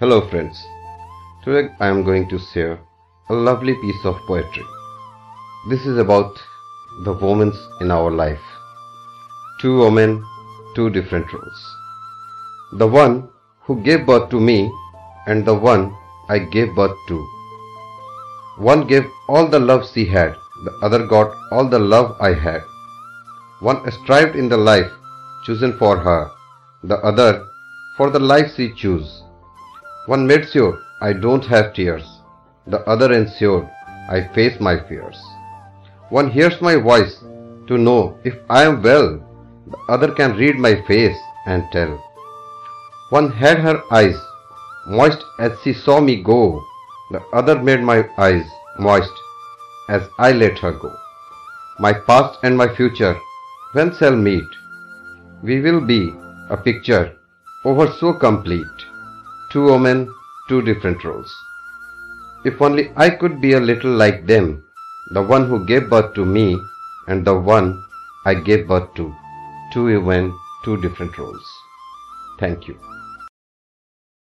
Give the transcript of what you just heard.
Hello friends. Today I am going to share a lovely piece of poetry. This is about the women in our life. Two women, two different roles. The one who gave birth to me and the one I gave birth to. One gave all the love she had, the other got all the love I had. One strived in the life chosen for her, the other for the life she chose. One made sure I don't have tears, the other ensured I face my fears. One hears my voice to know if I am well, the other can read my face and tell. One had her eyes moist as she saw me go, the other made my eyes moist as I let her go. My past and my future, when shall meet? We will be a picture over so complete. Two women, two different roles. If only I could be a little like them, the one who gave birth to me and the one I gave birth to. Two women, two different roles. Thank you.